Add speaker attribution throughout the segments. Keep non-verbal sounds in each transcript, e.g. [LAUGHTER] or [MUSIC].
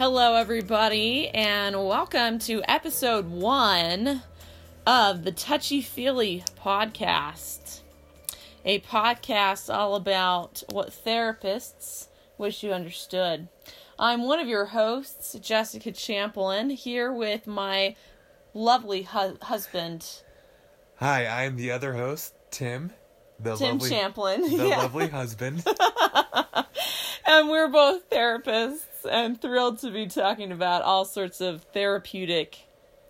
Speaker 1: Hello, everybody, and welcome to episode one of the Touchy Feely podcast. A podcast all about what therapists wish you understood. I'm one of your hosts, Jessica Champlin, here with my lovely hu- husband,
Speaker 2: Hi, I am the other host, Tim. The
Speaker 1: Tim
Speaker 2: lovely,
Speaker 1: Champlin.
Speaker 2: The [LAUGHS]
Speaker 1: Yeah.
Speaker 2: lovely husband. [LAUGHS]
Speaker 1: and we're both therapists and thrilled to be talking about all sorts of therapeutic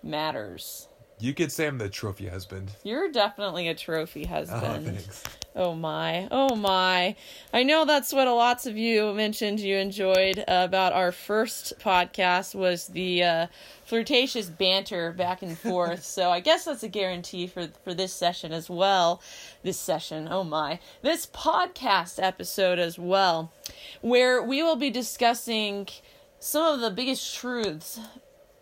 Speaker 1: matters.
Speaker 2: You could say I'm the trophy husband.
Speaker 1: You're definitely a trophy
Speaker 2: Oh,
Speaker 1: husband.
Speaker 2: thanks.
Speaker 1: Oh my, oh my. I know that's what a lots of you mentioned you enjoyed about our first podcast was the uh, flirtatious banter back and forth. [LAUGHS] so I guess that's a guarantee for for this session as well. This session, oh my. This podcast episode as well, where we will be discussing some of the biggest truths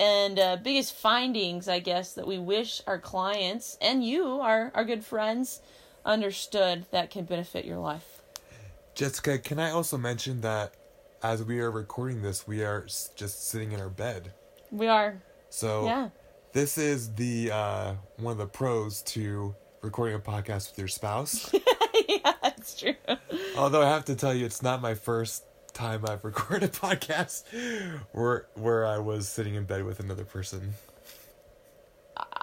Speaker 1: and uh, biggest findings, I guess, that we wish our clients and you, our, our good friends, understood that can benefit your life.
Speaker 2: Jessica, can I also mention that as we are recording this, we are just sitting in our bed.
Speaker 1: We are,
Speaker 2: So
Speaker 1: yeah.
Speaker 2: this is the uh, one of the pros to recording a podcast with your spouse. [LAUGHS]
Speaker 1: yeah, that's true.
Speaker 2: Although I have to tell you, it's not my first time I've [LAUGHS] recorded a podcast where where I was sitting in bed with another person.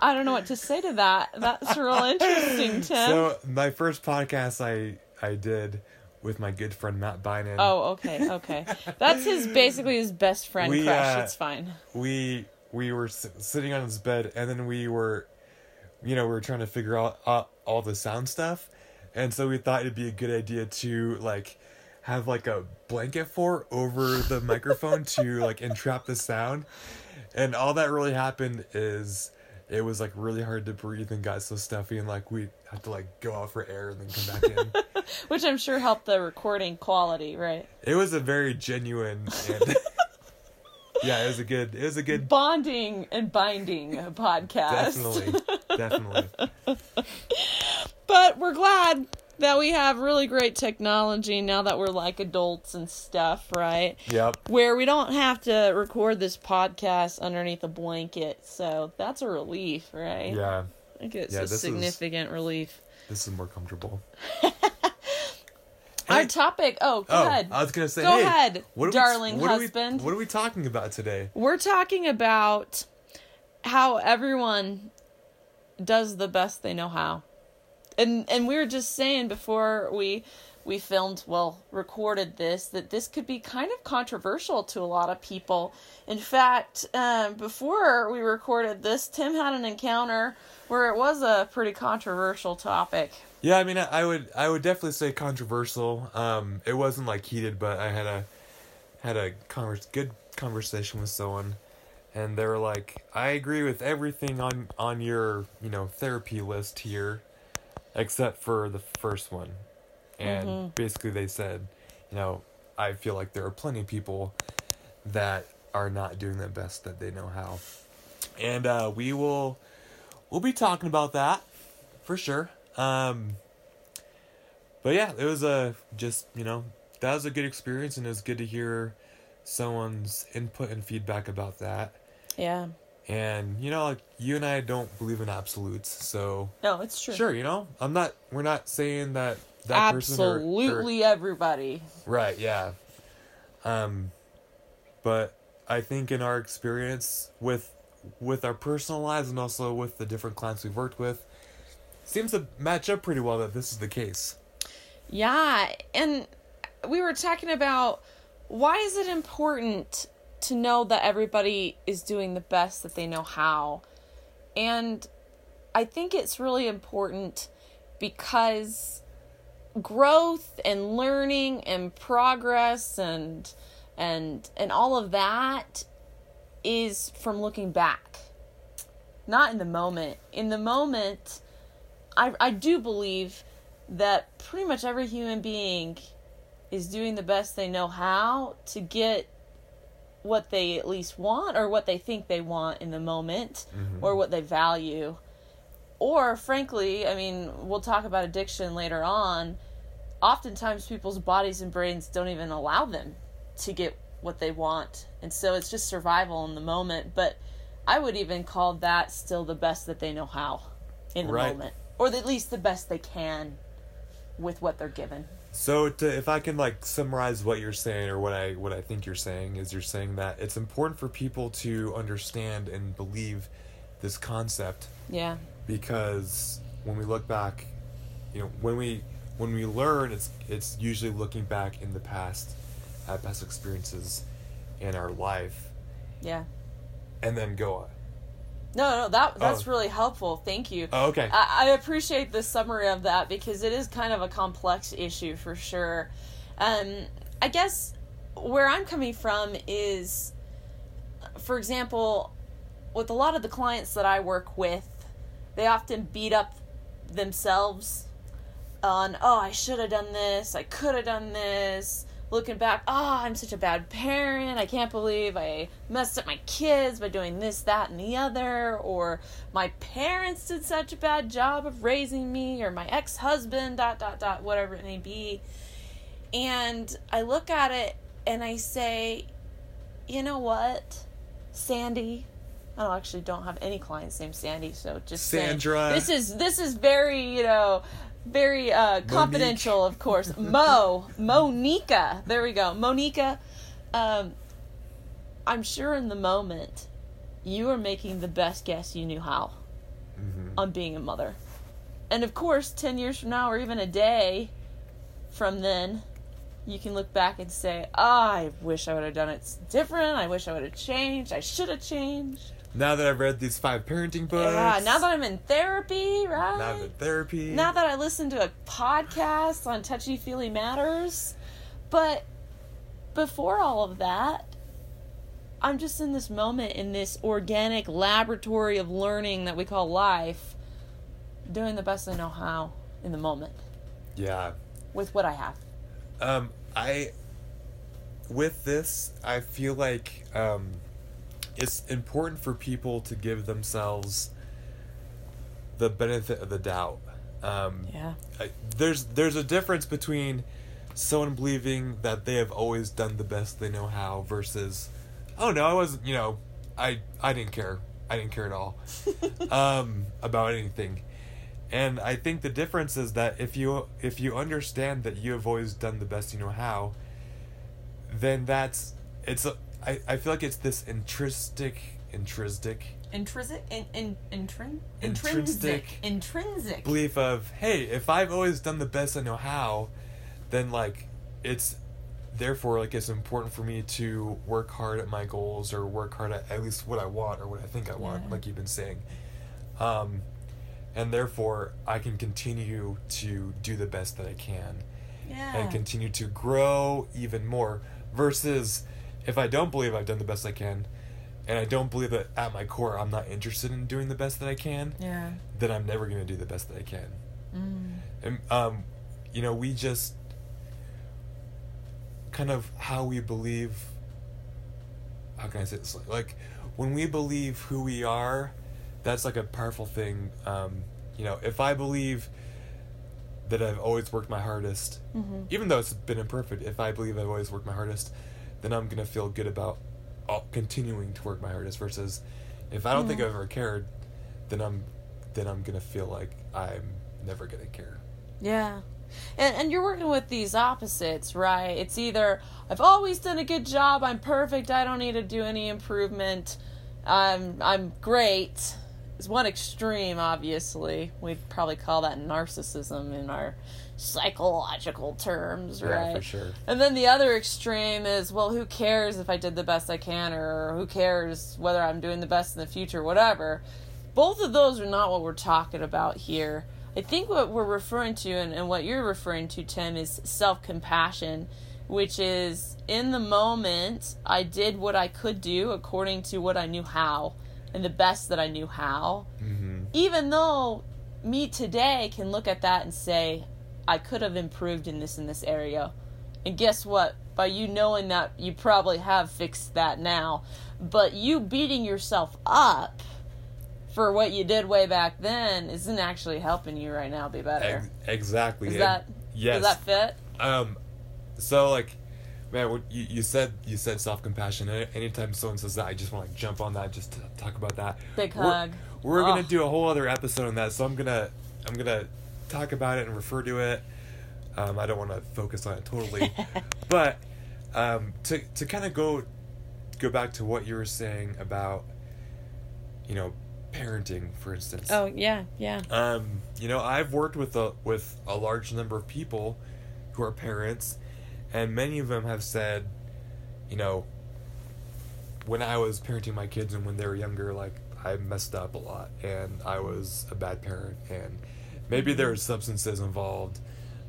Speaker 1: I don't know what to say to that. That's real interesting, [LAUGHS] Tim.
Speaker 2: So my first podcast I I did with my good friend Matt Bynum.
Speaker 1: oh, okay, okay. That's his basically his best friend
Speaker 2: We,
Speaker 1: crush.
Speaker 2: uh,
Speaker 1: it's fine.
Speaker 2: we we were s- sitting on his bed and then we were you know we were trying to figure out uh, all the sound stuff and so we thought it'd be a good idea to like have like a blanket for over the microphone to like entrap the sound and all that really happened is it was like really hard to breathe and got so stuffy and like we had to like go out for air and then come back in [LAUGHS]
Speaker 1: Which I'm sure helped the recording quality, right?
Speaker 2: it was a very genuine and [LAUGHS] yeah it was a good it was a good
Speaker 1: Bonding and binding podcast.
Speaker 2: definitely definitely [LAUGHS]
Speaker 1: But we're glad that we have really great technology now that we're like adults and stuff, right?
Speaker 2: Yep.
Speaker 1: Where we don't have to record this podcast underneath a blanket. So that's a relief, right?
Speaker 2: Yeah.
Speaker 1: I think it's
Speaker 2: Yeah,
Speaker 1: a
Speaker 2: this is-
Speaker 1: significant relief.
Speaker 2: This is more comfortable. [LAUGHS]
Speaker 1: Our topic. Oh, go
Speaker 2: oh,
Speaker 1: ahead.
Speaker 2: I was gonna say,
Speaker 1: Go
Speaker 2: hey,
Speaker 1: ahead,
Speaker 2: what
Speaker 1: darling
Speaker 2: we, what
Speaker 1: husband.
Speaker 2: Are we, what are we talking about today?
Speaker 1: We're talking about how everyone does the best they know how. And and we were just saying before we we filmed, well, recorded this, that this could be kind of controversial to a lot of people. In fact, um, before we recorded this, Tim had an encounter where it was a pretty controversial topic.
Speaker 2: Yeah, I mean, I, would, I would definitely say controversial. Um, it wasn't like heated, but I had a, had a converse, good conversation with someone, and they were like, "I agree with everything on on your, you know, therapy list here, except for the first one," and
Speaker 1: Mhm.
Speaker 2: basically they said, you know, I feel like there are plenty of people that are not doing the best that they know how, and uh, we will, we'll be talking about that for sure. Um, but yeah, it was a just you know that was a good experience, and it was good to hear someone's input and feedback about that.
Speaker 1: Yeah.
Speaker 2: And you know, like you and I don't believe in absolutes, so
Speaker 1: No, it's true.
Speaker 2: sure, you know, I'm not. We're not saying that that person or- or-
Speaker 1: Absolutely everybody.
Speaker 2: right, yeah. Um, but I think in our experience with with our personal lives and also with the different clients we've worked with, seems to match up pretty well that this is the case.
Speaker 1: Yeah, and we were talking about why is it important to know that everybody is doing the best that they know how. And I think it's really important because growth and learning and progress and and and all of that is from looking back. Not in the moment. In the moment, I I do believe that pretty much every human being is doing the best they know how to get what they at least want or what they think they want in the moment mm-hmm. or what they value. Or frankly, I mean, we'll talk about addiction later on. Oftentimes people's bodies and brains don't even allow them to get what they want. And so it's just survival in the moment. But I would even call that still the best that they know how in the
Speaker 2: Right.
Speaker 1: moment. Or at least the best they can with what they're given.
Speaker 2: So to, if I can like summarize what you're saying or what I what I think you're saying is you're saying that it's important for people to understand and believe this concept
Speaker 1: Yeah.
Speaker 2: because when we look back, you know, when we when we learn it's it's usually looking back in the past at past experiences in our life
Speaker 1: Yeah.
Speaker 2: and then go on.
Speaker 1: No, no, that that's
Speaker 2: Oh.
Speaker 1: really helpful. Thank you.
Speaker 2: Oh, okay.
Speaker 1: I, I appreciate the summary of that because it is kind of a complex issue for sure. Um, I guess where I'm coming from is, for example, with a lot of the clients that I work with, they often beat up themselves on, oh, I should have done this, I could have done this. Looking back, oh, I'm such a bad parent. I can't believe I messed up my kids by doing this, that, and the other. Or my parents did such a bad job of raising me, or my ex husband, dot, dot, dot, whatever it may be. And I look at it and I say, you know what, Sandy? I actually don't have any clients named Sandy, so just saying.
Speaker 2: Sandra.
Speaker 1: This is this is very you know very uh, confidential, of course. [LAUGHS] Mo, Monica. There we go, Monica. Um, I'm sure in the moment you are making the best guess you knew how
Speaker 2: Mhm.
Speaker 1: on being a mother, and of course, ten years from now, or even a day from then, you can look back and say, oh, "I wish I would have done it different. I wish I would have changed. I should have changed."
Speaker 2: Now that I've read these five parenting books,
Speaker 1: Yeah, now that I'm in therapy, right?
Speaker 2: now that therapy,
Speaker 1: now that I listen to a podcast on touchy feely matters. But before all of that, I'm just in this moment in this organic laboratory of learning that we call life, doing the best I know how in the moment
Speaker 2: yeah,
Speaker 1: with what I have.
Speaker 2: Um, I with this, I feel like um, it's important for people to give themselves the benefit of the doubt. Um,
Speaker 1: Yeah.
Speaker 2: I, there's there's a difference between someone believing that they have always done the best they know how versus, oh no, I wasn't. You know, I I didn't care. I didn't care at all [LAUGHS] um, about anything. And I think the difference is that if you if you understand that you have always done the best you know how, then that's it's a, I, I feel like it's this intrinsic intrinsic
Speaker 1: Intrinsic, in, in, intrin,
Speaker 2: Intrinsic.
Speaker 1: intrinsic.
Speaker 2: belief of hey if I've always done the best I know how, then like it's therefore like it's important for me to work hard at my goals or work hard at at least what I want or what I think I want
Speaker 1: Yeah.
Speaker 2: like you've been saying, um, and therefore I can continue to do the best that I can.
Speaker 1: yeah.
Speaker 2: and continue to grow even more versus if I don't believe I've done the best I can and I don't believe that at my core I'm not interested in doing the best that I can,
Speaker 1: yeah.
Speaker 2: then I'm never going to do the best that I can.
Speaker 1: Mm.
Speaker 2: And um you know, we just kind of how we believe how can I say this like when we believe who we are, that's like a powerful thing. Um, you know, if I believe that I've always worked my hardest,
Speaker 1: Mhm.
Speaker 2: even though it's been imperfect, if I believe I've always worked my hardest, then I'm gonna feel good about uh, continuing to work my hardest. Versus, if I don't think I've ever cared, then I'm then I'm gonna feel like I'm never gonna care.
Speaker 1: Yeah. And, and you're working with these opposites, right? It's either I've always done a good job, I'm perfect, I don't need to do any improvement, I'm I'm great. Is one extreme, obviously. We'd probably call that narcissism in our psychological terms, right?
Speaker 2: Yeah, for sure.
Speaker 1: And then the other extreme is, well, who cares if I did the best I can, or who cares whether I'm doing the best in the future, whatever. Both of those are not what we're talking about here. I think what we're referring to, and, and what you're referring to, Tim, is self compassion, which is in the moment, I did what I could do according to what I knew how, and the best that I knew how
Speaker 2: Mm-hmm.
Speaker 1: even though me today can look at that and say i could have improved in this in this area and guess what by you knowing that you probably have fixed that now but you beating yourself up for what you did way back then isn't actually helping you right now be better
Speaker 2: exactly.
Speaker 1: is that
Speaker 2: yes.
Speaker 1: does that fit
Speaker 2: Um, so like, Man, what you, you said you said self compassion. Anytime someone says that, I just want to like, jump on that just to talk about that.
Speaker 1: Big
Speaker 2: We're-
Speaker 1: hug.
Speaker 2: We're, gonna
Speaker 1: Oh.
Speaker 2: do a whole other episode on that, so I'm gonna I'm gonna talk about it and refer to it. Um, I don't want to focus on it totally, [LAUGHS] but um, to to kind of go go back to what you were saying about you know parenting, for instance.
Speaker 1: Oh yeah, yeah.
Speaker 2: Um, you know, I've worked with a with a large number of people who are parents, and many of them have said, you know, when I was parenting my kids and when they were younger, like I messed up a lot and I was a bad parent, and maybe there were substances involved,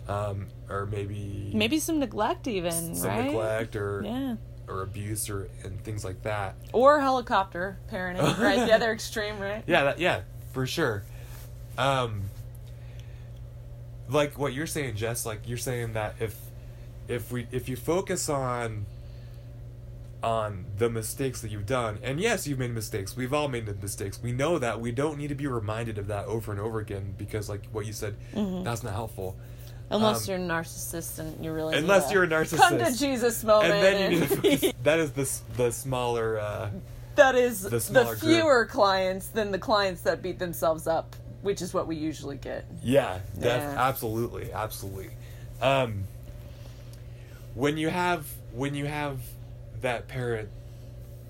Speaker 2: um, or maybe
Speaker 1: Maybe some neglect even,
Speaker 2: some
Speaker 1: right?
Speaker 2: neglect or
Speaker 1: Yeah.
Speaker 2: or abuse or and things like that.
Speaker 1: Or helicopter parenting, right? The [LAUGHS] other extreme, right?
Speaker 2: Yeah, that, yeah, for sure. Um, like what you're saying, Jess. Like you're saying that if if we if you focus on on the mistakes that you've done, and yes, you've made mistakes. We've all made mistakes. We know that. We don't need to be reminded of that over and over again because, like what you said, that's not helpful.
Speaker 1: Unless
Speaker 2: Um,
Speaker 1: you're a narcissist and you really
Speaker 2: unless you're a [LAUGHS]
Speaker 1: Come to Jesus moment.
Speaker 2: And then you need to [LAUGHS] that is the the smaller. Uh,
Speaker 1: that is
Speaker 2: the
Speaker 1: the,
Speaker 2: smaller group.
Speaker 1: fewer clients than the clients that beat themselves up, which is what we usually get.
Speaker 2: Yeah,
Speaker 1: Yeah.
Speaker 2: absolutely, absolutely. Um, when you have when you have that parent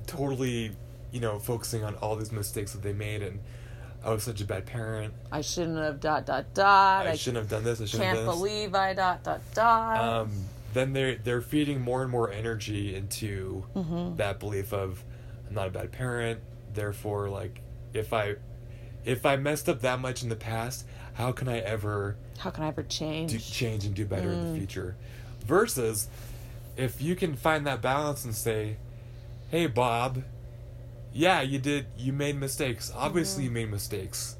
Speaker 2: totally, you know, focusing on all these mistakes that they made and I was such a bad parent.
Speaker 1: I shouldn't have dot dot dot.
Speaker 2: I,
Speaker 1: I,
Speaker 2: shouldn't have done this. I shouldn't
Speaker 1: can't
Speaker 2: have done this.
Speaker 1: believe I dot dot dot.
Speaker 2: Um, then they're they're feeding more and more energy into
Speaker 1: Mm-hmm.
Speaker 2: that belief of I'm not a bad parent. Therefore, like if I if I messed up that much in the past, how can I ever
Speaker 1: How can I ever change?
Speaker 2: do, change and do better in
Speaker 1: Mm.
Speaker 2: the future. Versus if you can find that balance and say, "Hey Bob, yeah, you did you made mistakes. Obviously you mm-hmm. made mistakes.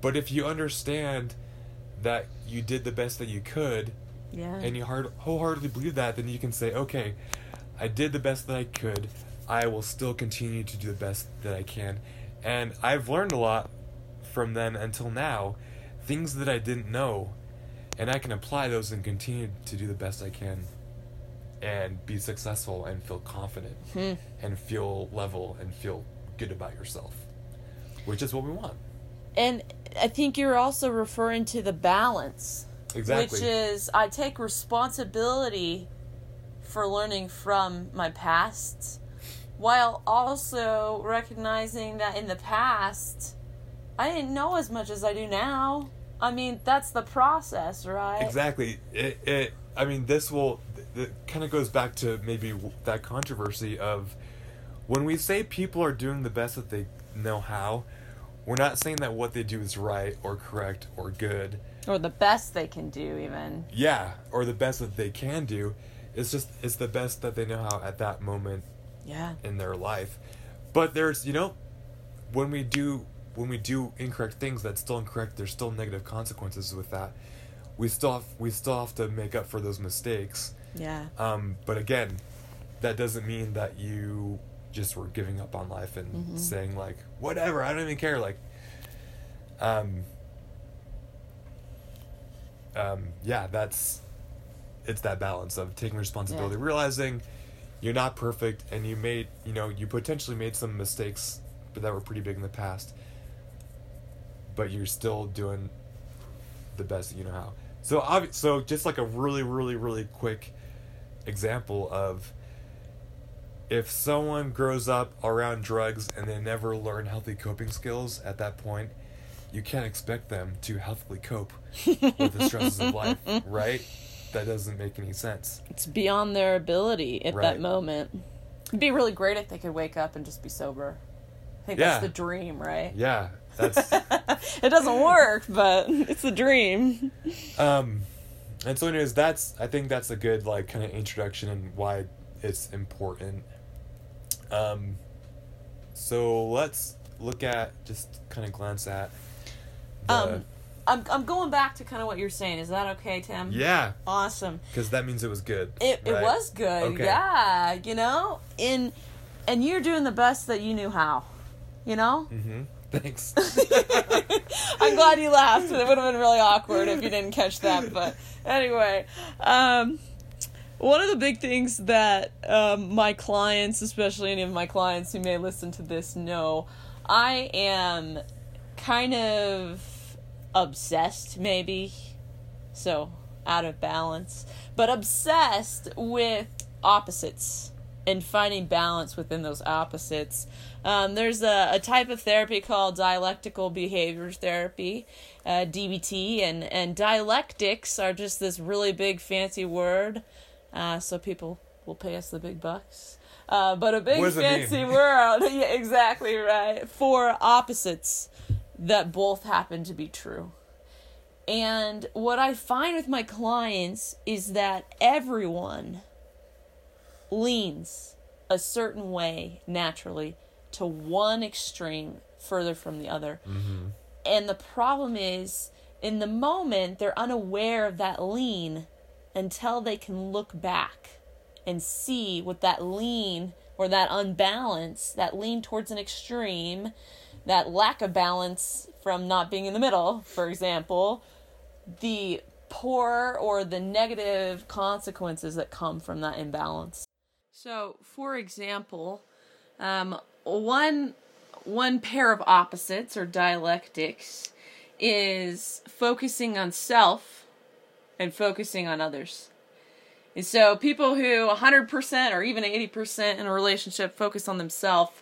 Speaker 2: But if you understand that you did the best that you could
Speaker 1: yeah.
Speaker 2: and you hard, wholeheartedly believe that, then you can say, "Okay, I did the best that I could. I will still continue to do the best that I can." And I've learned a lot from then until now, things that I didn't know, and I can apply those and continue to do the best I can and be successful and feel confident
Speaker 1: Hmm.
Speaker 2: and feel level and feel good about yourself, which is what we want.
Speaker 1: And I think you're also referring to the balance,
Speaker 2: Exactly.
Speaker 1: which is I take responsibility for learning from my past while also recognizing that in the past I didn't know as much as I do now. I mean, that's the process, right?
Speaker 2: Exactly. It, it I mean, this will. It kind of goes back to maybe w- that controversy of when we say people are doing the best that they know how. We're not saying that what they do is right or correct or good.
Speaker 1: Or the best they can do, even.
Speaker 2: Yeah, or the best that they can do. It's just it's the best that they know how at that moment
Speaker 1: Yeah.
Speaker 2: in their life. But there's, you know, when we do when we do incorrect things that's still incorrect, there's still negative consequences with that. We still have, we still have to make up for those mistakes.
Speaker 1: Yeah.
Speaker 2: Um, but again, that doesn't mean that you just were giving up on life and
Speaker 1: Mm-hmm.
Speaker 2: saying like whatever, I don't even care like um um yeah, that's it's that balance of taking responsibility,
Speaker 1: Yeah.
Speaker 2: realizing you're not perfect and you made, you know, you potentially made some mistakes but that were pretty big in the past. But you're still doing the best that you know how. So obvi- so just like a really really really quick example of if someone grows up around drugs and they never learn healthy coping skills at that point, you can't expect them to healthily cope with the stresses of life, [LAUGHS] right? That doesn't make any sense.
Speaker 1: It's beyond their ability at
Speaker 2: Right.
Speaker 1: that moment. It'd be really great if they could wake up and just be sober. I think
Speaker 2: Yeah.
Speaker 1: that's the dream, right?
Speaker 2: Yeah, that's [LAUGHS]
Speaker 1: it doesn't work, but it's a dream.
Speaker 2: um and so anyways, that's I think that's a good like kind of introduction and why it's important. Um so let's look at just kind of glance at
Speaker 1: Um, I'm I'm going back to kind of what you're saying. Is that okay, Tim?
Speaker 2: yeah,
Speaker 1: Awesome.
Speaker 2: because that means it was good.
Speaker 1: It it was good.
Speaker 2: Okay.
Speaker 1: Yeah, you know, in and you're doing the best that you knew how. You know.
Speaker 2: Mm-hmm. Thanks. [LAUGHS]
Speaker 1: I'm glad you laughed. It would have been really awkward if you didn't catch that. But anyway, um, one of the big things that um, my clients, especially any of my clients who may listen to this, know, I am kind of obsessed, maybe. So, out of balance. But obsessed with opposites and finding balance within those opposites. Um, there's a, a, type of therapy called dialectical behavior therapy, uh, DBT, and, and dialectics are just this really big fancy word. Uh, so people will pay us the big bucks. Uh, but a big fancy word, [LAUGHS] yeah, exactly right, for opposites that both happen to be true. And what I find with my clients is that everyone leans a certain way naturally to one extreme further from the other. Mm-hmm. And the problem is, in the moment, they're unaware of that lean until they can look back and see what that lean or that unbalance, that lean towards an extreme, that lack of balance from not being in the middle, for example, the poor or the negative consequences that come from that imbalance. So, for example, um, one one pair of opposites or dialectics is focusing on self and focusing on others. And so people who 100% or even 80% in a relationship focus on themselves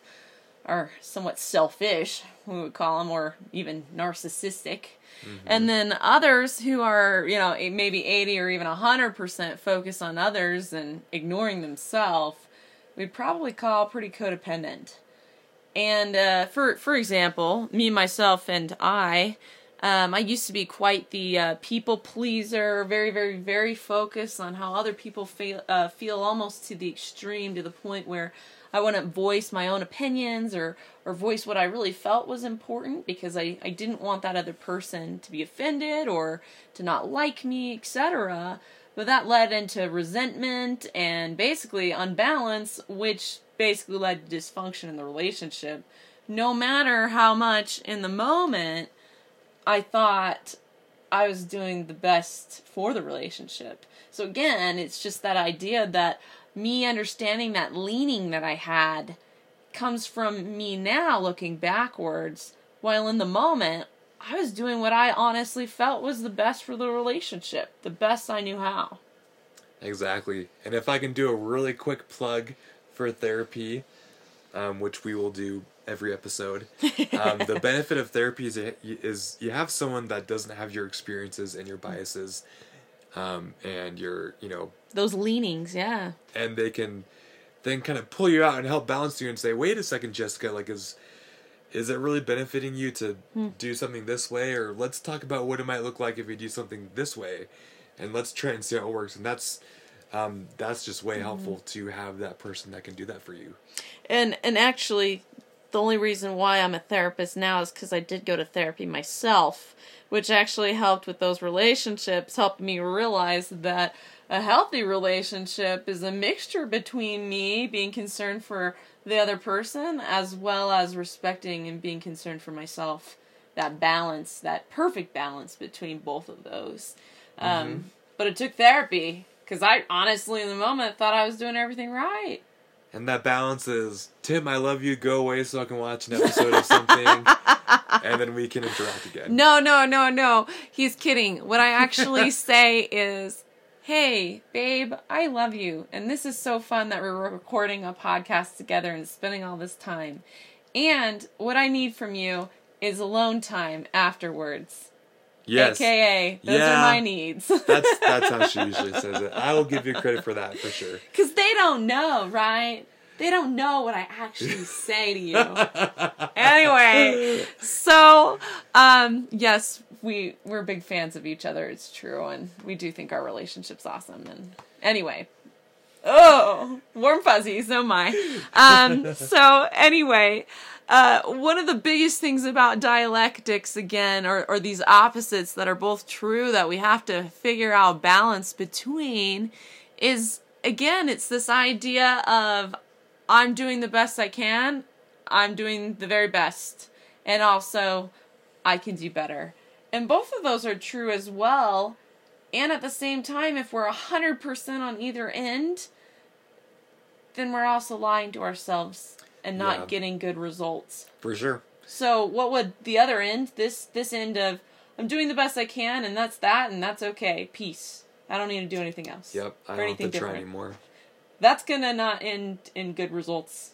Speaker 1: are somewhat selfish, we would call them, or even narcissistic. Mm-hmm. And then others who are, you know, maybe 80 or even 100% focus on others and ignoring themselves, we'd probably call pretty codependent. And uh, for for example, me myself and I, um, I used to be quite the uh, people pleaser, very very very focused on how other people feel uh, feel almost to the extreme, to the point where I wouldn't voice my own opinions or or voice what I really felt was important because I, I didn't want that other person to be offended or to not like me, etc. But that led into resentment and basically unbalance, which basically led to dysfunction in the relationship. No matter how much in the moment I thought I was doing the best for the relationship. So again, it's just that idea that me understanding that leaning that I had comes from me now looking backwards, while in the moment, I was doing what I honestly felt was the best for the relationship, the best I knew how.
Speaker 2: Exactly. And if I can do a really quick plug for therapy, um, which we will do every episode, um, the [LAUGHS] benefit of therapy is, is you have someone that doesn't have your experiences and your biases um, and your, you know,
Speaker 1: those leanings, yeah.
Speaker 2: And they can then kind of pull you out and help balance you and say, wait a second, Jessica, like is is it really benefiting you to hmm. do something this way or let's talk about what it might look like if we do something this way and let's try and see how it works and that's um, that's just way mm-hmm. helpful to have that person that can do that for you
Speaker 1: and and actually the only reason why i'm a therapist now is because i did go to therapy myself which actually helped with those relationships helped me realize that a healthy relationship is a mixture between me being concerned for the other person as well as respecting and being concerned for myself. That balance, that perfect balance between both of those. Um, mm-hmm. But it took therapy because I honestly, in the moment, thought I was doing everything right.
Speaker 2: And that balance is Tim, I love you. Go away so I can watch an episode of something, [LAUGHS] and then we can interact again.
Speaker 1: No, no, no, no. He's kidding. What I actually [LAUGHS] say is Hey, babe, I love you. And this is so fun that we're recording a podcast together and spending all this time. And what I need from you is alone time afterwards. Yes. AKA, those yeah. are my needs.
Speaker 2: that's that's how she [LAUGHS] usually says it. I will give you credit for that for sure. [LAUGHS]
Speaker 1: Cuz they don't know, right? They don't know what I actually [LAUGHS] say to you. anyway, so um yes, we we're big fans of each other. It's true, and we do think our relationship's awesome. And anyway, oh, warm fuzzies. Oh my. Um. [LAUGHS] so anyway. Uh, one of the biggest things about dialectics again or, or these opposites that are both true that we have to figure out balance between is again it's this idea of i'm doing the best i can i'm doing the very best and also i can do better and both of those are true as well. And at the same time, if we're 100% on either end, then we're also lying to ourselves and not
Speaker 2: Yeah.
Speaker 1: getting good results.
Speaker 2: For sure.
Speaker 1: So what would the other end, this this end of I'm doing the best I can and that's that and that's okay. Peace. I don't need to do anything else.
Speaker 2: Yep. I don't have to try
Speaker 1: different.
Speaker 2: anymore.
Speaker 1: That's gonna not end in good results.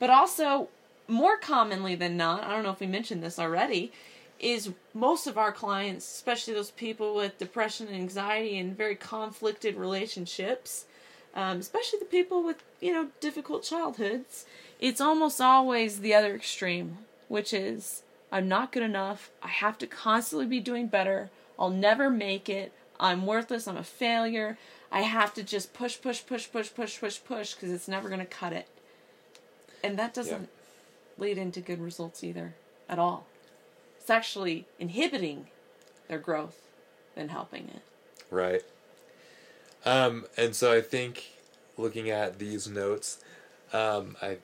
Speaker 1: But also, more commonly than not, I don't know if we mentioned this already, is most of our clients, especially those people with depression and anxiety and very conflicted relationships, um, especially the people with, you know, difficult childhoods, it's almost always the other extreme, which is I'm not good enough. I have to constantly be doing better. I'll never make it. I'm worthless. I'm a failure. I have to just push, push, push, push, push, push, push because it's never going to cut it. And that doesn't lead into good results either at all. It's actually inhibiting their growth than helping it.
Speaker 2: Right. Um, and so I think looking at these notes, um, I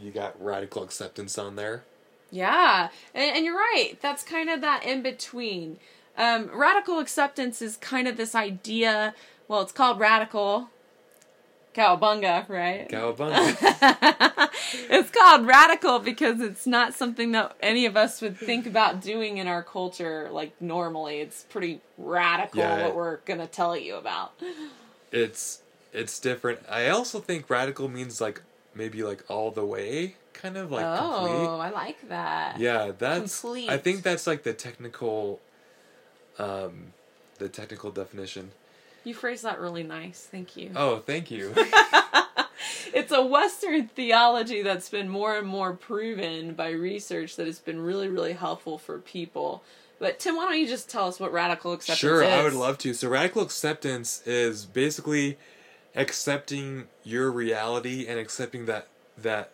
Speaker 2: you got radical acceptance on there.
Speaker 1: Yeah, and, and you're right. That's kind of that in between. Um, radical acceptance is kind of this idea. Well, it's called radical. Cowabunga, right?
Speaker 2: Cowabunga. [LAUGHS]
Speaker 1: it's called radical because it's not something that any of us would think about doing in our culture like normally. It's pretty radical
Speaker 2: Yeah.
Speaker 1: what we're gonna tell you about.
Speaker 2: it's it's different. I also think radical means like maybe like all the way, kind of like
Speaker 1: oh,
Speaker 2: complete.
Speaker 1: I like that.
Speaker 2: Yeah, that's.
Speaker 1: Complete.
Speaker 2: I think that's like the technical, um, the technical definition.
Speaker 1: You phrased that really nice. Thank you.
Speaker 2: Oh, thank you. [LAUGHS] [LAUGHS]
Speaker 1: it's a Western theology that's been more and more proven by research that has been really, really helpful for people. But Tim, why don't you just tell us what radical acceptance
Speaker 2: Sure,
Speaker 1: is?
Speaker 2: I would love to. So, radical acceptance is basically accepting your reality and accepting that that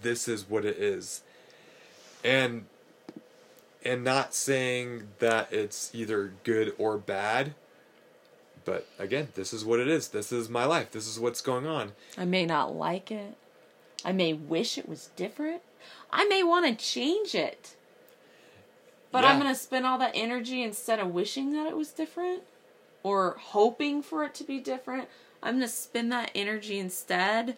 Speaker 2: this is what it is, and and not saying that it's either good or bad. But again, this is what it is. This is my life. This is what's going on.
Speaker 1: I may not like it. I may wish it was different. I may want to change it. But I'm going to spend all that energy instead of wishing that it was different or hoping for it to be different. I'm going to spend that energy instead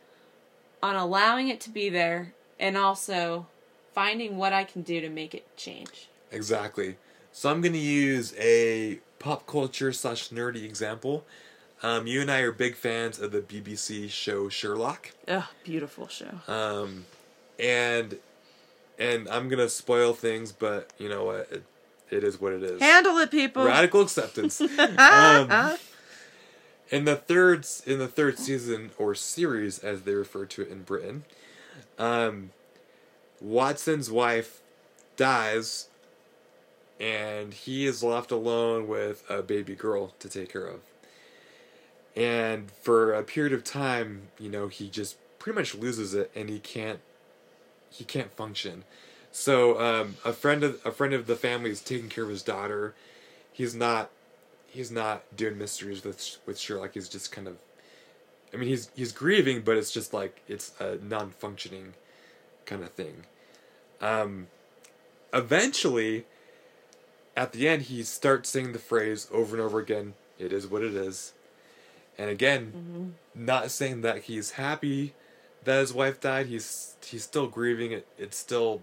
Speaker 1: on allowing it to be there and also finding what I can do to make it change.
Speaker 2: Exactly. So I'm gonna use a pop culture slash nerdy example. Um, you and I are big fans of the BBC show Sherlock.
Speaker 1: Ugh, beautiful show.
Speaker 2: Um, and and I'm gonna spoil things, but you know what? It, it is what it is.
Speaker 1: Handle it, people.
Speaker 2: Radical acceptance. [LAUGHS] um, in the third in the third season or series, as they refer to it in Britain, um, Watson's wife dies, and he is left alone with a baby girl to take care of. And for a period of time, you know, he just pretty much loses it, and he can't he can't function. So um, a friend of a friend of the family is taking care of his daughter. He's not he's not doing mysteries with with Sherlock. He's just kind of I mean he's he's grieving, but it's just like it's a non functioning kind of thing. Um, eventually, at the end, he starts saying the phrase over and over again. It is what it is. And again, mm-hmm. not saying that he's happy that his wife died. He's he's still grieving. It it's still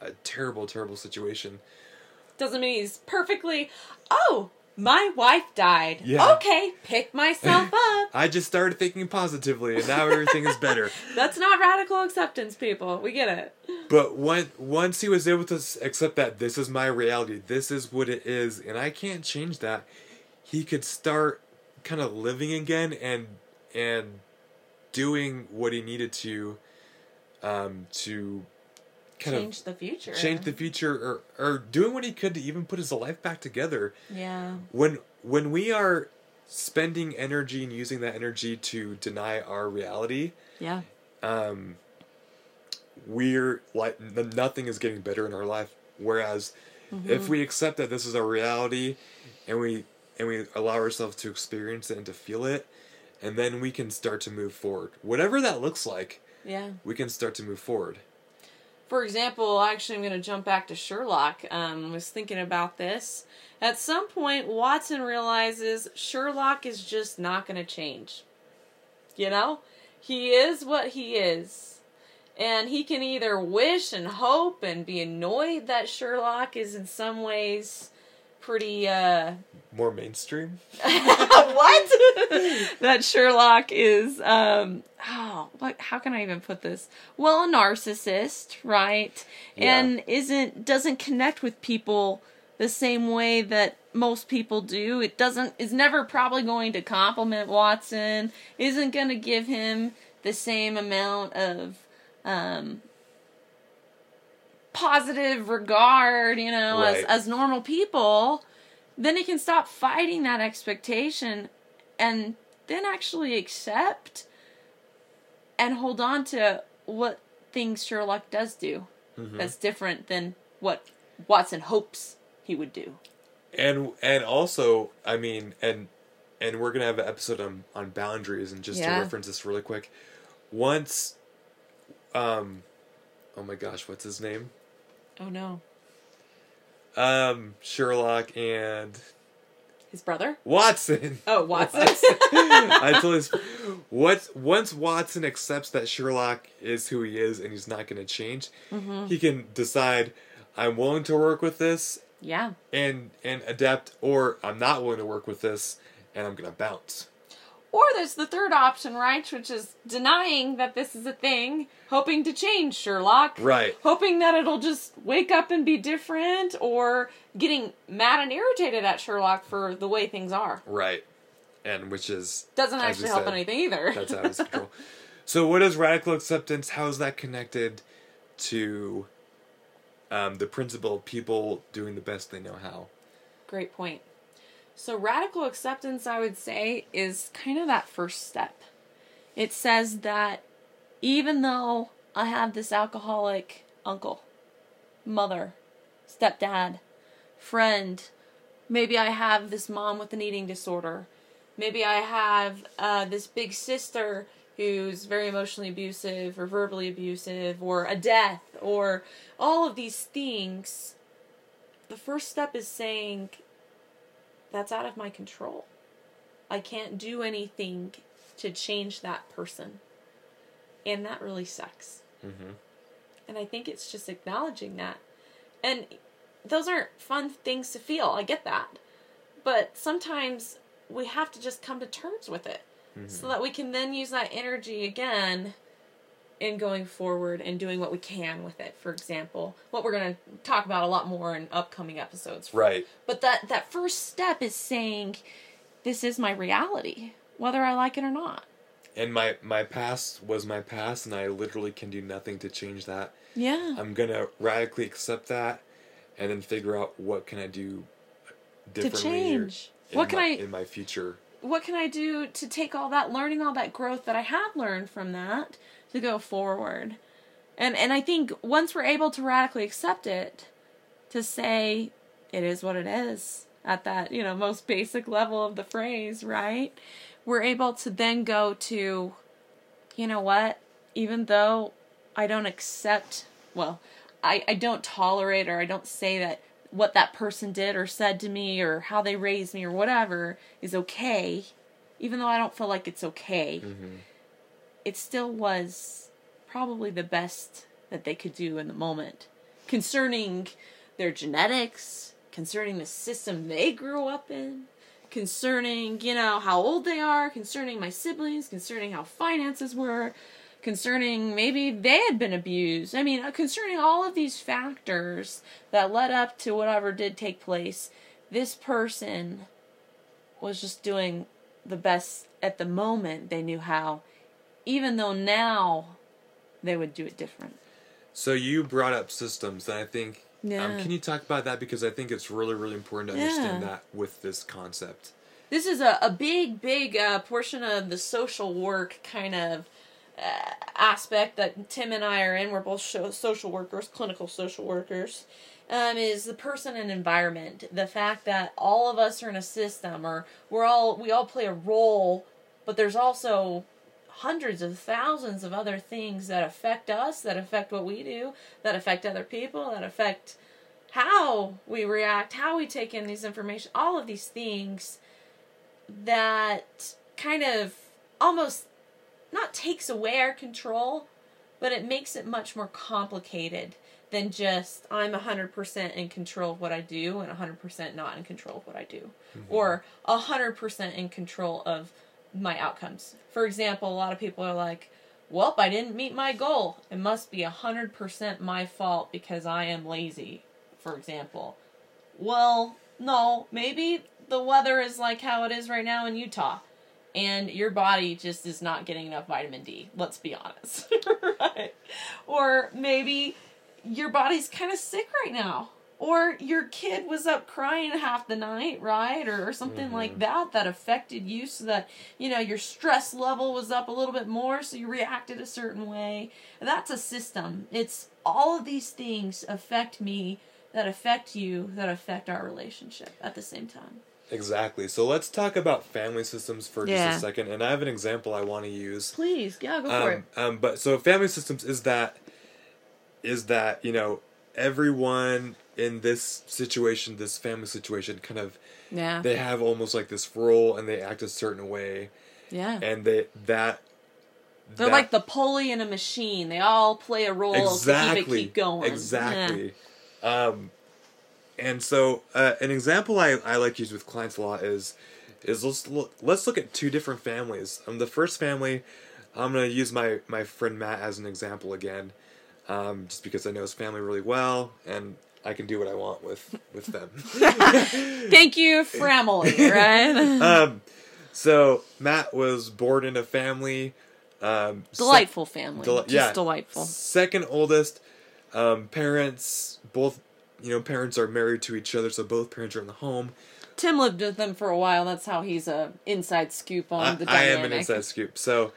Speaker 2: a terrible, terrible situation.
Speaker 1: Doesn't mean he's perfectly, oh, my wife died.
Speaker 2: Yeah.
Speaker 1: Okay, pick myself [LAUGHS] up.
Speaker 2: I just started thinking positively, and now everything is better. [LAUGHS]
Speaker 1: That's not radical acceptance, people. We get it.
Speaker 2: But when once he was able to accept that this is my reality, this is what it is, and I can't change that, he could start kind of living again and and doing what he needed to um, to kind
Speaker 1: Change
Speaker 2: of
Speaker 1: the future.
Speaker 2: change the future or or doing what he could to even put his life back together.
Speaker 1: Yeah.
Speaker 2: When when we are spending energy and using that energy to deny our reality,
Speaker 1: Yeah.
Speaker 2: um, we're like nothing is getting better in our life. Whereas, if we accept that this is a reality, and we and we allow ourselves to experience it and to feel it, and then we can start to move forward. Whatever that looks like,
Speaker 1: Yeah.
Speaker 2: we can start to move forward.
Speaker 1: For example, actually, I'm going to jump back to Sherlock. Um, was thinking about this. At some point, Watson realizes Sherlock is just not going to change. You know? He is what he is. And he can either wish and hope and be annoyed that Sherlock is in some ways pretty, uh,
Speaker 2: More mainstream. [LAUGHS]
Speaker 1: what? that Sherlock is um oh, what how can I even put this? Well, a narcissist, right?
Speaker 2: Yeah.
Speaker 1: And isn't doesn't connect with people the same way that most people do. It doesn't is never probably going to compliment Watson, isn't going to give him the same amount of um positive regard, you know,
Speaker 2: Right.
Speaker 1: as as normal people, then he can stop fighting that expectation and then actually accept and hold on to what things Sherlock does do
Speaker 2: Mm-hmm.
Speaker 1: that's different than what Watson hopes he would do.
Speaker 2: and and also i mean and and we're gonna have an episode on on boundaries and just
Speaker 1: Yeah.
Speaker 2: to reference this really quick once um oh my gosh what's his name
Speaker 1: Oh no.
Speaker 2: um sherlock and
Speaker 1: His brother?
Speaker 2: watson
Speaker 1: Oh, [LAUGHS] Watson.
Speaker 2: I totally. sp- What once Watson accepts that Sherlock is who he is and he's not going to change,
Speaker 1: Mm-hmm.
Speaker 2: he can decide, I'm willing to work with this
Speaker 1: yeah.
Speaker 2: and and adapt, or I'm not willing to work with this and I'm going to bounce.
Speaker 1: Or there's the third option, right? Which is denying that this is a thing, hoping to change Sherlock.
Speaker 2: Right.
Speaker 1: Hoping that it'll just wake up and be different, or getting mad and irritated at Sherlock for the way things are.
Speaker 2: Right. And which is
Speaker 1: Doesn't actually help
Speaker 2: said,
Speaker 1: anything either.
Speaker 2: That's out of control. So, what is radical acceptance? How is that connected to um, the principle of people doing the best they know how?
Speaker 1: Great point. So, radical acceptance, I would say, is kind of that first step. It says that even though I have this alcoholic uncle, mother, stepdad, friend, maybe I have this mom with an eating disorder, maybe I have uh, this big sister who's very emotionally abusive or verbally abusive or a death or all of these things. The first step is saying, that's out of my control. I can't do anything to change that person. And that really sucks.
Speaker 2: Mm-hmm.
Speaker 1: And I think it's just acknowledging that. And those aren't fun things to feel. I get that. But sometimes we have to just come to terms with it so that we can then use that energy again in going forward and doing what we can with it. For example, what we're going to talk about a lot more in upcoming episodes.
Speaker 2: Right.
Speaker 1: But that that first step is saying this is my reality, whether I like it or not.
Speaker 2: And my my past was my past, and I literally can do nothing to change that.
Speaker 1: Yeah.
Speaker 2: I'm gonna radically accept that, and then figure out what can I do
Speaker 1: to
Speaker 2: differently or
Speaker 1: change. What can
Speaker 2: my,
Speaker 1: I
Speaker 2: in my future.
Speaker 1: what can I do to take all that learning, all that growth that I have learned from that to go forward? And and I think once we're able to radically accept it, to say it is what it is at that, you know, most basic level of the phrase, right? We're able to then go to, you know what, even though I don't accept well, I, I don't tolerate or I don't say that what that person did or said to me or how they raised me or whatever is okay, even though I don't feel like it's okay,
Speaker 2: Mm-hmm.
Speaker 1: It still was probably the best that they could do in the moment concerning their genetics, concerning the system they grew up in, concerning, you know, how old they are, concerning my siblings, concerning how finances were, concerning maybe they had been abused. I mean, uh, concerning all of these factors that led up to whatever did take place, this person was just doing the best at the moment they knew how, even though now they would do it different.
Speaker 2: So you brought up systems, and I think. Um, can you talk about that because I think it's really, really important to understand
Speaker 1: Yeah.
Speaker 2: that with this concept.
Speaker 1: This is a, a big, big uh, portion of the social work kind of uh, aspect that Tim and I are in. We're both social workers, clinical social workers. Um, is the person and environment the fact that all of us are in a system or we're all we all play a role but there's also hundreds of thousands of other things that affect us, that affect what we do, that affect other people, that affect how we react, how we take in these information, all of these things that kind of almost not takes away our control, but it makes it much more complicated than just I'm 100% in control of what I do and 100% not in control of what I do. Mm-hmm. Or 100% in control of my outcomes. For example, a lot of people are like, well, I didn't meet my goal. It must be 100% my fault because I am lazy, for example. Well, no, maybe the weather is like how it is right now in Utah and your body just is not getting enough vitamin D. Let's be honest. [LAUGHS] right? Or maybe your body's kind of sick right now. Or your kid was up crying half the night, right? Or, or something mm-hmm. like that that affected you so that, you know, your stress level was up a little bit more, so you reacted a certain way. That's a system. It's all of these things affect me, that affect you, that affect our relationship at the same time.
Speaker 2: Exactly. So let's talk about family systems for just a second. And I have an example I want to use.
Speaker 1: Please, yeah, go
Speaker 2: um,
Speaker 1: for it.
Speaker 2: Um, but so family systems is that is that you know everyone in this situation, this family situation, kind of
Speaker 1: yeah
Speaker 2: they have almost like this role and they act a certain way.
Speaker 1: Yeah.
Speaker 2: And they that
Speaker 1: they're that, like the pulley in a machine. They all play a role exactly, to keep it keep going.
Speaker 2: Exactly. Yeah. Um, and so uh, an example I, I like to use with clients a lot is is let's look let's look at two different families. Um, the first family, I'm gonna use my my friend Matt as an example again, um, just because I know his family really well and I can do what I want with with them. [LAUGHS]
Speaker 1: Thank you, family. Right. [LAUGHS]
Speaker 2: um, so Matt was born in a family. Um,
Speaker 1: delightful family. Del- just yeah, delightful.
Speaker 2: Second oldest. Um, parents both you know, parents are married to each other, so both parents are in the home.
Speaker 1: Tim lived with them for a while. That's how he's a inside scoop on I, the dynamic.
Speaker 2: I am an inside scoop. So,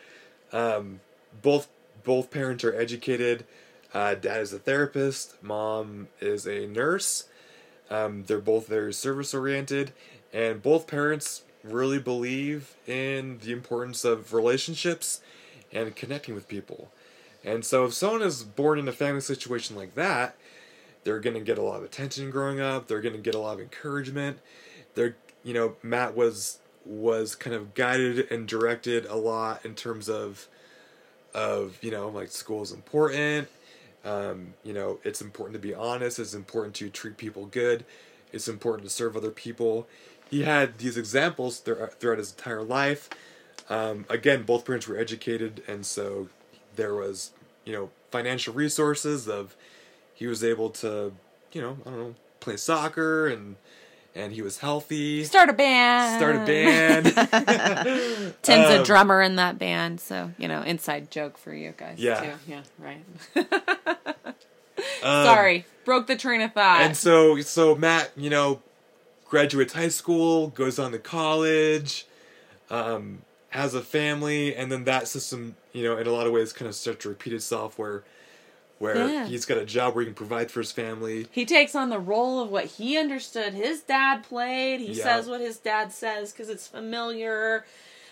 Speaker 2: um, both both parents are educated. Uh, dad is a therapist. Mom is a nurse. Um, they're both very service oriented, and both parents really believe in the importance of relationships and connecting with people. And so, if someone is born in a family situation like that, they're going to get a lot of attention growing up. They're going to get a lot of encouragement. They're, you know, Matt was was kind of guided and directed a lot in terms of of you know like school is important. Um, you know, it's important to be honest. It's important to treat people good. It's important to serve other people. He had these examples throughout his entire life. Um, again, both parents were educated, and so there was, you know, financial resources of he was able to, you know, I don't know, play soccer and and he was healthy.
Speaker 1: Start a band.
Speaker 2: Start a band. [LAUGHS]
Speaker 1: Tim's um, a drummer in that band, so you know, inside joke for you guys.
Speaker 2: Yeah,
Speaker 1: too. yeah, right. um, Sorry, broke the train of thought.
Speaker 2: And so, so Matt, you know, graduates high school, goes on to college, um, has a family, and then that system, you know, in a lot of ways, kind of starts to repeat itself, where where yeah. he's got a job where he can provide for his family.
Speaker 1: He takes on the role of what he understood his dad played. He yeah. says what his dad says because it's familiar.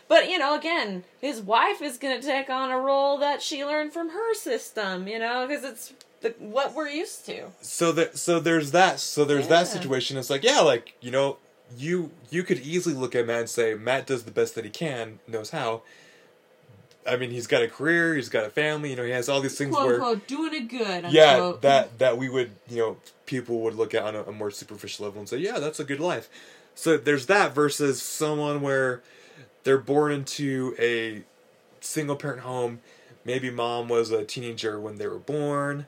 Speaker 1: But, you know, again, his wife is going to take on a role that she learned from her system, you know, because it's the, what we're used to.
Speaker 2: So that so there's that so there's yeah. that situation. It's like, yeah, like, you know, you you could easily look at Matt and say Matt does the best that he can, knows how I mean, he's got a career, he's got a family, you know, he has all these things
Speaker 1: quote,
Speaker 2: where
Speaker 1: quote, doing it good.
Speaker 2: Yeah, that that we would, you know, people would look at on a, a, more superficial level and say, yeah, that's a good life. So there's that versus someone where they're born into a single parent home. Maybe mom was a teenager when they were born.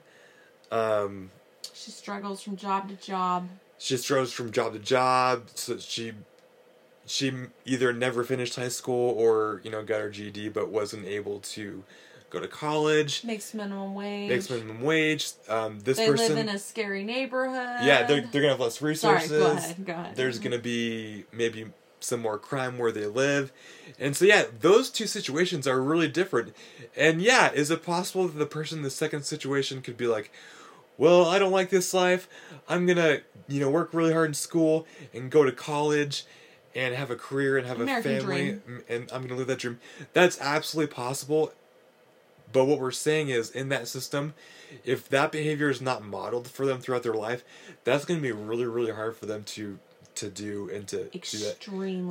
Speaker 2: Um,
Speaker 1: she struggles from job to job.
Speaker 2: She struggles from job to job. So she she either never finished high school or you know got her GED but wasn't able to go to college.
Speaker 1: Makes minimum wage.
Speaker 2: Makes minimum wage. Um, this
Speaker 1: they
Speaker 2: person
Speaker 1: live in a scary neighborhood.
Speaker 2: Yeah, they're they're gonna have less resources.
Speaker 1: Sorry, go ahead. Go ahead.
Speaker 2: There's gonna be maybe some more crime where they live, and so yeah, those two situations are really different. And yeah, is it possible that the person in the second situation could be like, well, I don't like this life. I'm gonna, you know, work really hard in school and go to college and have a career and have
Speaker 1: American
Speaker 2: a family
Speaker 1: dream.
Speaker 2: and I'm going to live that dream. That's absolutely possible. But what we're saying is in that system, if that behavior is not modeled for them throughout their life, that's going to be really really hard for them to to do and to do that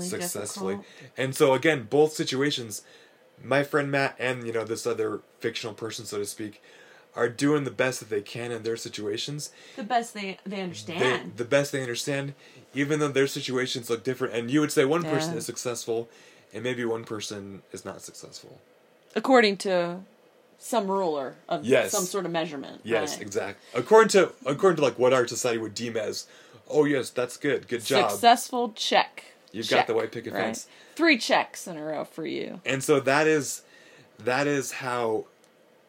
Speaker 2: successfully.
Speaker 1: difficult.
Speaker 2: And so again, both situations, my friend Matt and you know this other fictional person, so to speak, are doing the best that they can in their situations.
Speaker 1: The best they they
Speaker 2: They,
Speaker 1: understand.
Speaker 2: the best they understand, even though their situations look different. And you would say one person is successful, and maybe one person is not successful.
Speaker 1: according to some ruler of
Speaker 2: Yes.
Speaker 1: some sort of measurement.
Speaker 2: Yes,
Speaker 1: right?
Speaker 2: exactly. According to according to like what our society would deem as, oh yes, that's good, good job.
Speaker 1: Successful check.
Speaker 2: You've got the white picket
Speaker 1: right?
Speaker 2: fence.
Speaker 1: Three checks in a row for you.
Speaker 2: and so that is that is how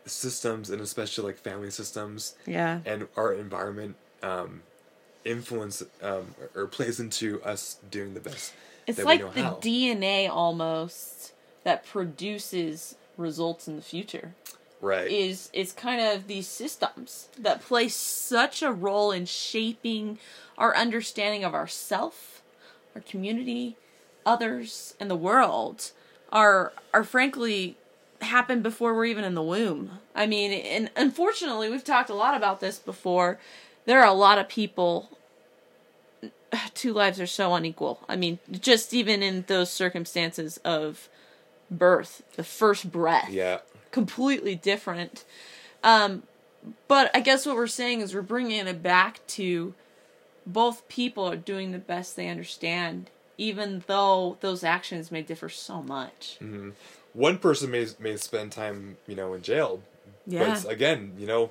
Speaker 2: systems and especially like family systems
Speaker 1: Yeah.
Speaker 2: and our environment um, influence um, or, or plays into us doing the best
Speaker 1: It's like the
Speaker 2: how.
Speaker 1: DNA almost that produces results in the future.
Speaker 2: right
Speaker 1: is is kind of these systems that play such a role in shaping our understanding of ourself, our community, others, and the world are are frankly happen before we're even in the womb. I mean, and unfortunately, we've talked a lot about this before. There are a lot of people two lives are so unequal. I mean, just even in those circumstances of birth, the first breath
Speaker 2: yeah
Speaker 1: completely different. Um, but I guess what we're saying is we're bringing it back to both people are doing the best they understand, even though those actions may differ so much.
Speaker 2: One person may may spend time you know in jail
Speaker 1: Yeah.
Speaker 2: but again you know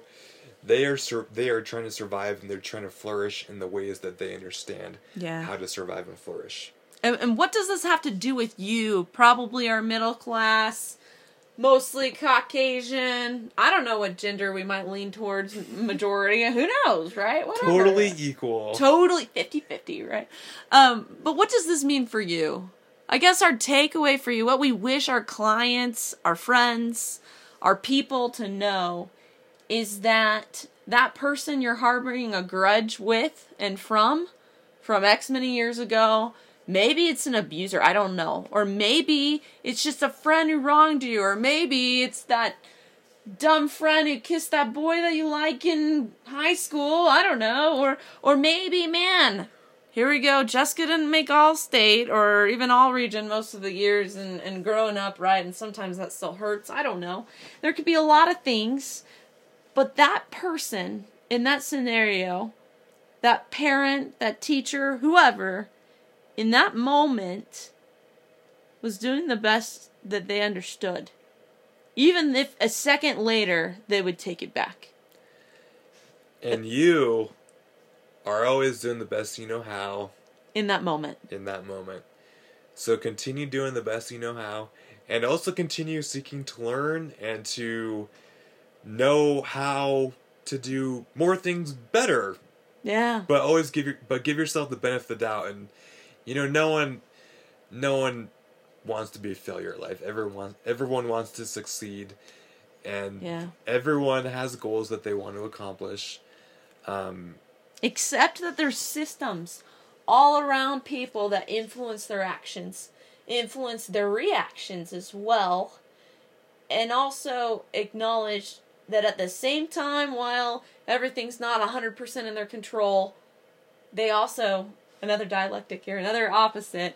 Speaker 2: they are sur- they are trying to survive and they're trying to flourish in the ways that they understand
Speaker 1: Yeah.
Speaker 2: how to survive and flourish
Speaker 1: And, and what does this have to do with you? Probably our middle class, mostly Caucasian. I don't know what gender we might lean towards, majority. Who knows, right? Whatever.
Speaker 2: totally equal
Speaker 1: totally 50-50 right um but what does this mean for you i guess our takeaway for you what we wish our clients our friends our people to know is that that person you're harboring a grudge with and from from x many years ago maybe it's an abuser i don't know or maybe it's just a friend who wronged you or maybe it's that dumb friend who kissed that boy that you like in high school. I don't know. Or or maybe, man, here we go. Jessica didn't make all state or even all region most of the years and, and growing up, right? And sometimes that still hurts. I don't know. There could be a lot of things. But that person in that scenario, that parent, that teacher, whoever, in that moment was doing the best that they understood even if a second later they would take it back.
Speaker 2: and you are always doing the best you know how
Speaker 1: In that moment.
Speaker 2: in that moment. So continue doing the best you know how, and also continue seeking to learn and to know how to do more things better.
Speaker 1: Yeah.
Speaker 2: But always give your but give yourself the benefit of the doubt, and you know no one, no one wants to be a failure at life. Everyone everyone wants to succeed, and
Speaker 1: Yeah.
Speaker 2: everyone has goals that they want to accomplish. Um,
Speaker 1: Except that there's systems all around people that influence their actions, influence their reactions as well, and also acknowledge that at the same time, while everything's not 100% in their control, they also, another dialectic here, another opposite,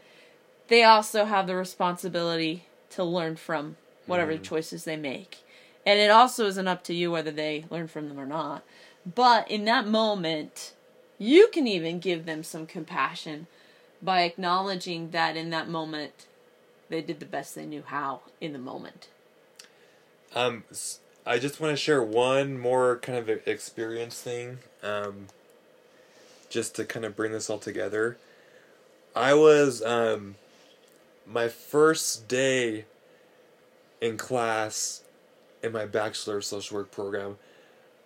Speaker 1: they also have the responsibility to learn from whatever mm-hmm. choices they make. And it also isn't up to you whether they learn from them or not. But in that moment, you can even give them some compassion by acknowledging that in that moment they did the best they knew how in the moment.
Speaker 2: Um, I just want to share one more kind of experience thing, um, just to kind of bring this all together. I was um, my first day in class in my bachelor of social work program.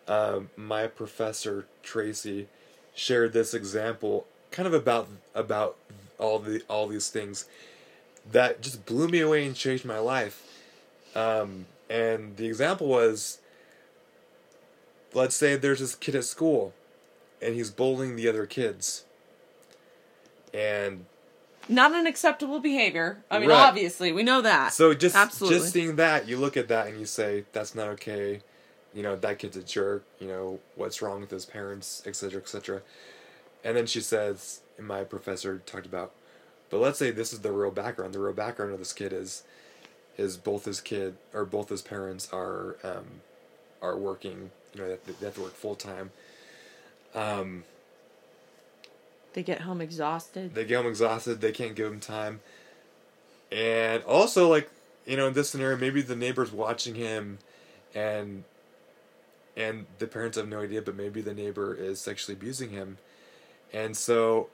Speaker 2: Um, my professor Tracy shared this example, kind of about about all the all these things that just blew me away and changed my life. Um, and the example was let's say there's this kid at school and he's bullying the other kids. And
Speaker 1: not an acceptable behavior. I mean,
Speaker 2: Right.
Speaker 1: obviously, we know that.
Speaker 2: So just
Speaker 1: Absolutely.
Speaker 2: just seeing that, you look at that and you say that's not okay. You know that kid's a jerk. You know what's wrong with his parents, etc., etc. And then she says, and my professor talked about, but let's say this is the real background. The real background of this kid is, is both his kid or both his parents are, um, are working. You know they they have to work full time. Um,
Speaker 1: they get home exhausted.
Speaker 2: they get home exhausted. They can't give him time. And also, like you know, in this scenario, maybe the neighbor's watching him, and and the parents have no idea, but maybe the neighbor is sexually abusing him, and so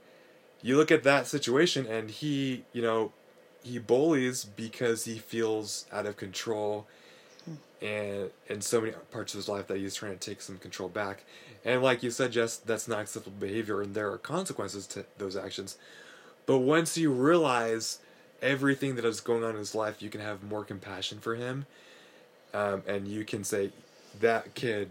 Speaker 2: you look at that situation, and he, you know, he bullies because he feels out of control, and in so many parts of his life that he's trying to take some control back. And like you said, Jess, that's not acceptable behavior, and there are consequences to those actions. But once you realize everything that is going on in his life, you can have more compassion for him, um, and you can say that kid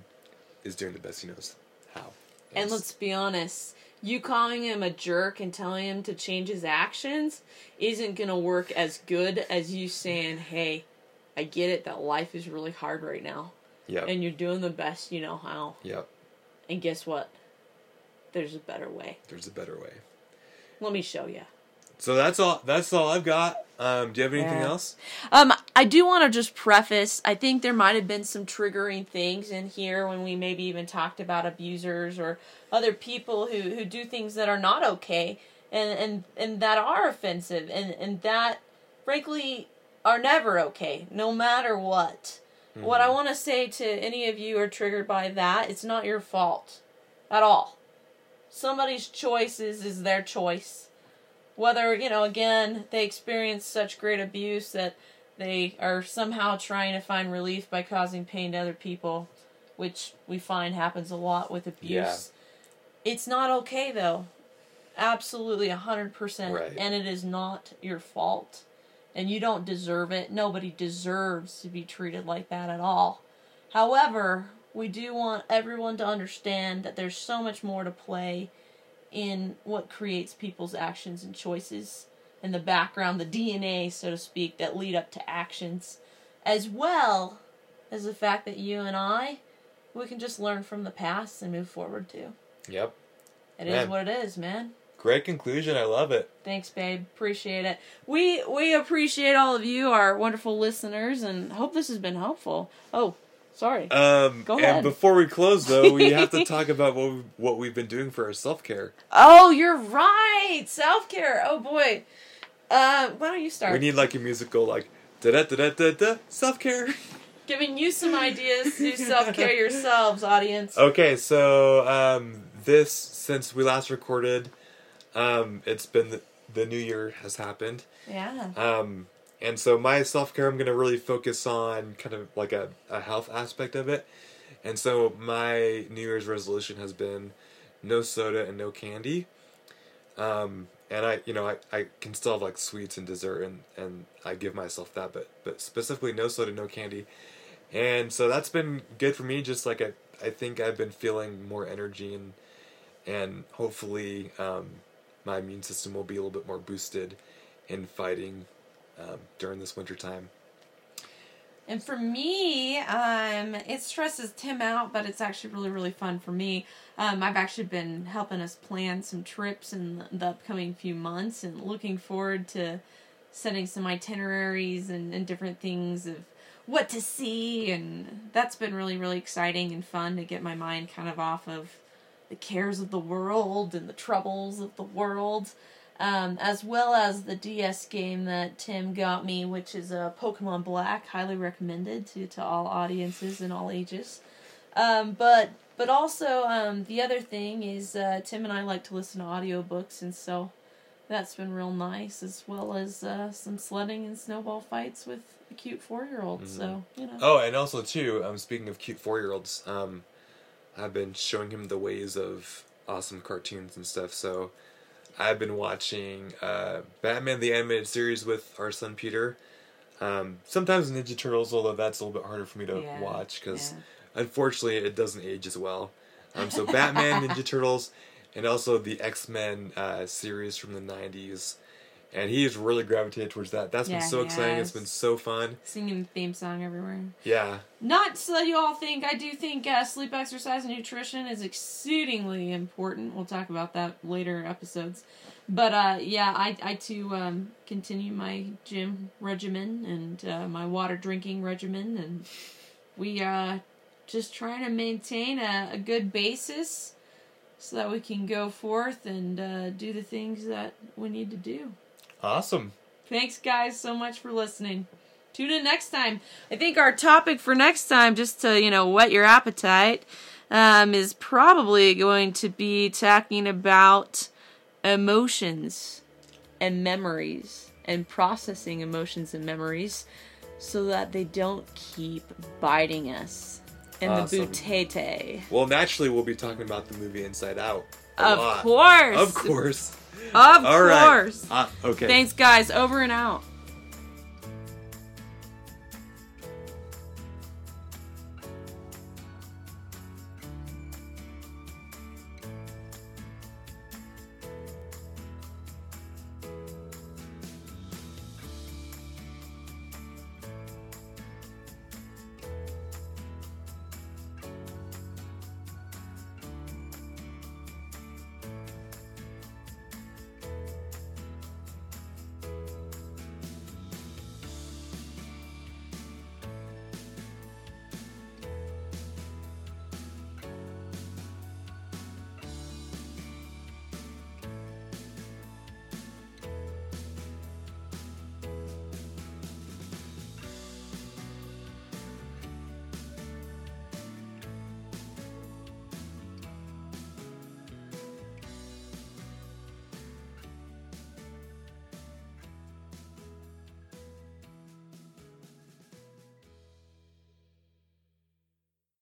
Speaker 2: is doing the best he knows how.
Speaker 1: And
Speaker 2: Yes.
Speaker 1: let's be honest, you calling him a jerk and telling him to change his actions isn't going to work as good as you saying, hey, I get it that life is really hard right now.
Speaker 2: Yep.
Speaker 1: And you're doing the best you know how.
Speaker 2: Yep.
Speaker 1: And guess what? There's a better way.
Speaker 2: There's a better way.
Speaker 1: Let me show you.
Speaker 2: So that's all. That's all I've got. Um, do you have anything
Speaker 1: Yeah.
Speaker 2: else?
Speaker 1: Um, I do want to just preface. I think there might have been some triggering things in here when we maybe even talked about abusers or other people who, who do things that are not okay and, and, and that are offensive and, and that frankly are never okay, no matter what. What I want to say to any of you who are triggered by that, it's not your fault at all. Somebody's choices is their choice whether you know again they experience such great abuse that they are somehow trying to find relief by causing pain to other people which we find happens a lot with abuse.
Speaker 2: Yeah.
Speaker 1: it's not okay though. Absolutely 100%
Speaker 2: Right.
Speaker 1: and it is not your fault. And you don't deserve it. Nobody deserves to be treated like that at all. However we do want everyone to understand that there's so much more to play in what creates people's actions and choices and the background, the DNA, so to speak, that lead up to actions, as well as the fact that you and I, we can just learn from the past and move forward too.
Speaker 2: Yep.
Speaker 1: It is
Speaker 2: Man.
Speaker 1: what it is, man.
Speaker 2: Great conclusion. I love it.
Speaker 1: Thanks, babe. Appreciate it. We we appreciate all of you, our wonderful listeners, and hope this has been helpful. Oh, sorry.
Speaker 2: Um,
Speaker 1: Go
Speaker 2: and before we close, though, we have to [LAUGHS] talk about what we, what we've been doing for our self care.
Speaker 1: oh, you're right. Self care. Oh boy. Uh, why don't you start?
Speaker 2: We need like a musical like da da da da da da self care.
Speaker 1: Giving you some ideas to self care [LAUGHS] yourselves, audience.
Speaker 2: Okay, so um, this since we last recorded, um, it's been the, the new year has happened.
Speaker 1: Yeah.
Speaker 2: Um, and so my self care, I'm gonna really focus on kind of like a, a health aspect of it. And so my New Year's resolution has been no soda and no candy. Um, and I, you know, I, I can still have like sweets and dessert, and, and I give myself that, but but specifically no soda, no candy. And so that's been good for me. Just like I, I think I've been feeling more energy and and hopefully um, my immune system will be a little bit more boosted in fighting um, during this winter time.
Speaker 1: And for me, um, it stresses Tim out, but it's actually really, really fun for me. Um, I've actually been helping us plan some trips in the, upcoming few months and looking forward to setting some itineraries and, and different things of what to see. And that's been really, really exciting and fun to get my mind kind of off of the cares of the world and the troubles of the world um, as well as the DS game that Tim got me, which is a Pokemon Black, highly recommended to, to all audiences and all ages. Um, but but also um, the other thing is uh, Tim and I like to listen to audiobooks, and so that's been real nice, as well as uh, some sledding and snowball fights with a cute four year old. So you know.
Speaker 2: Oh, and also too, um, speaking of cute four year olds, um, I've been showing him the ways of awesome cartoons and stuff. So I've been watching uh, Batman the animated series with our son Peter. Um, sometimes Ninja Turtles, although that's a little bit harder for me to
Speaker 1: Yeah,
Speaker 2: watch because
Speaker 1: yeah.
Speaker 2: unfortunately it doesn't age as well. Um, so Batman, [LAUGHS] Ninja Turtles, and also the X Men uh, series from the '90s, and he's really gravitated towards that. That's
Speaker 1: Yeah,
Speaker 2: been so exciting. It's been so fun.
Speaker 1: Singing the theme song everywhere.
Speaker 2: Yeah.
Speaker 1: Not so you all think. I do think uh, sleep, exercise, and nutrition is exceedingly important. We'll talk about that later episodes. But uh, yeah, I I too um, continue my gym regimen and uh, my water drinking regimen, and we uh, just trying to maintain a, a good basis so that we can go forth and uh, do the things that we need to do.
Speaker 2: Awesome.
Speaker 1: Thanks, guys, so much for listening. Tune in next time. I think our topic for next time, just to you know whet your appetite, um, is probably going to be talking about emotions and memories and processing emotions and memories so that they don't keep biting us in
Speaker 2: Awesome.
Speaker 1: the butete.
Speaker 2: Well, naturally, we'll be talking about the movie Inside Out. a
Speaker 1: Of
Speaker 2: lot.
Speaker 1: course.
Speaker 2: Of course.
Speaker 1: Of
Speaker 2: All right.
Speaker 1: course.
Speaker 2: Uh, okay.
Speaker 1: Thanks, guys. Over and out.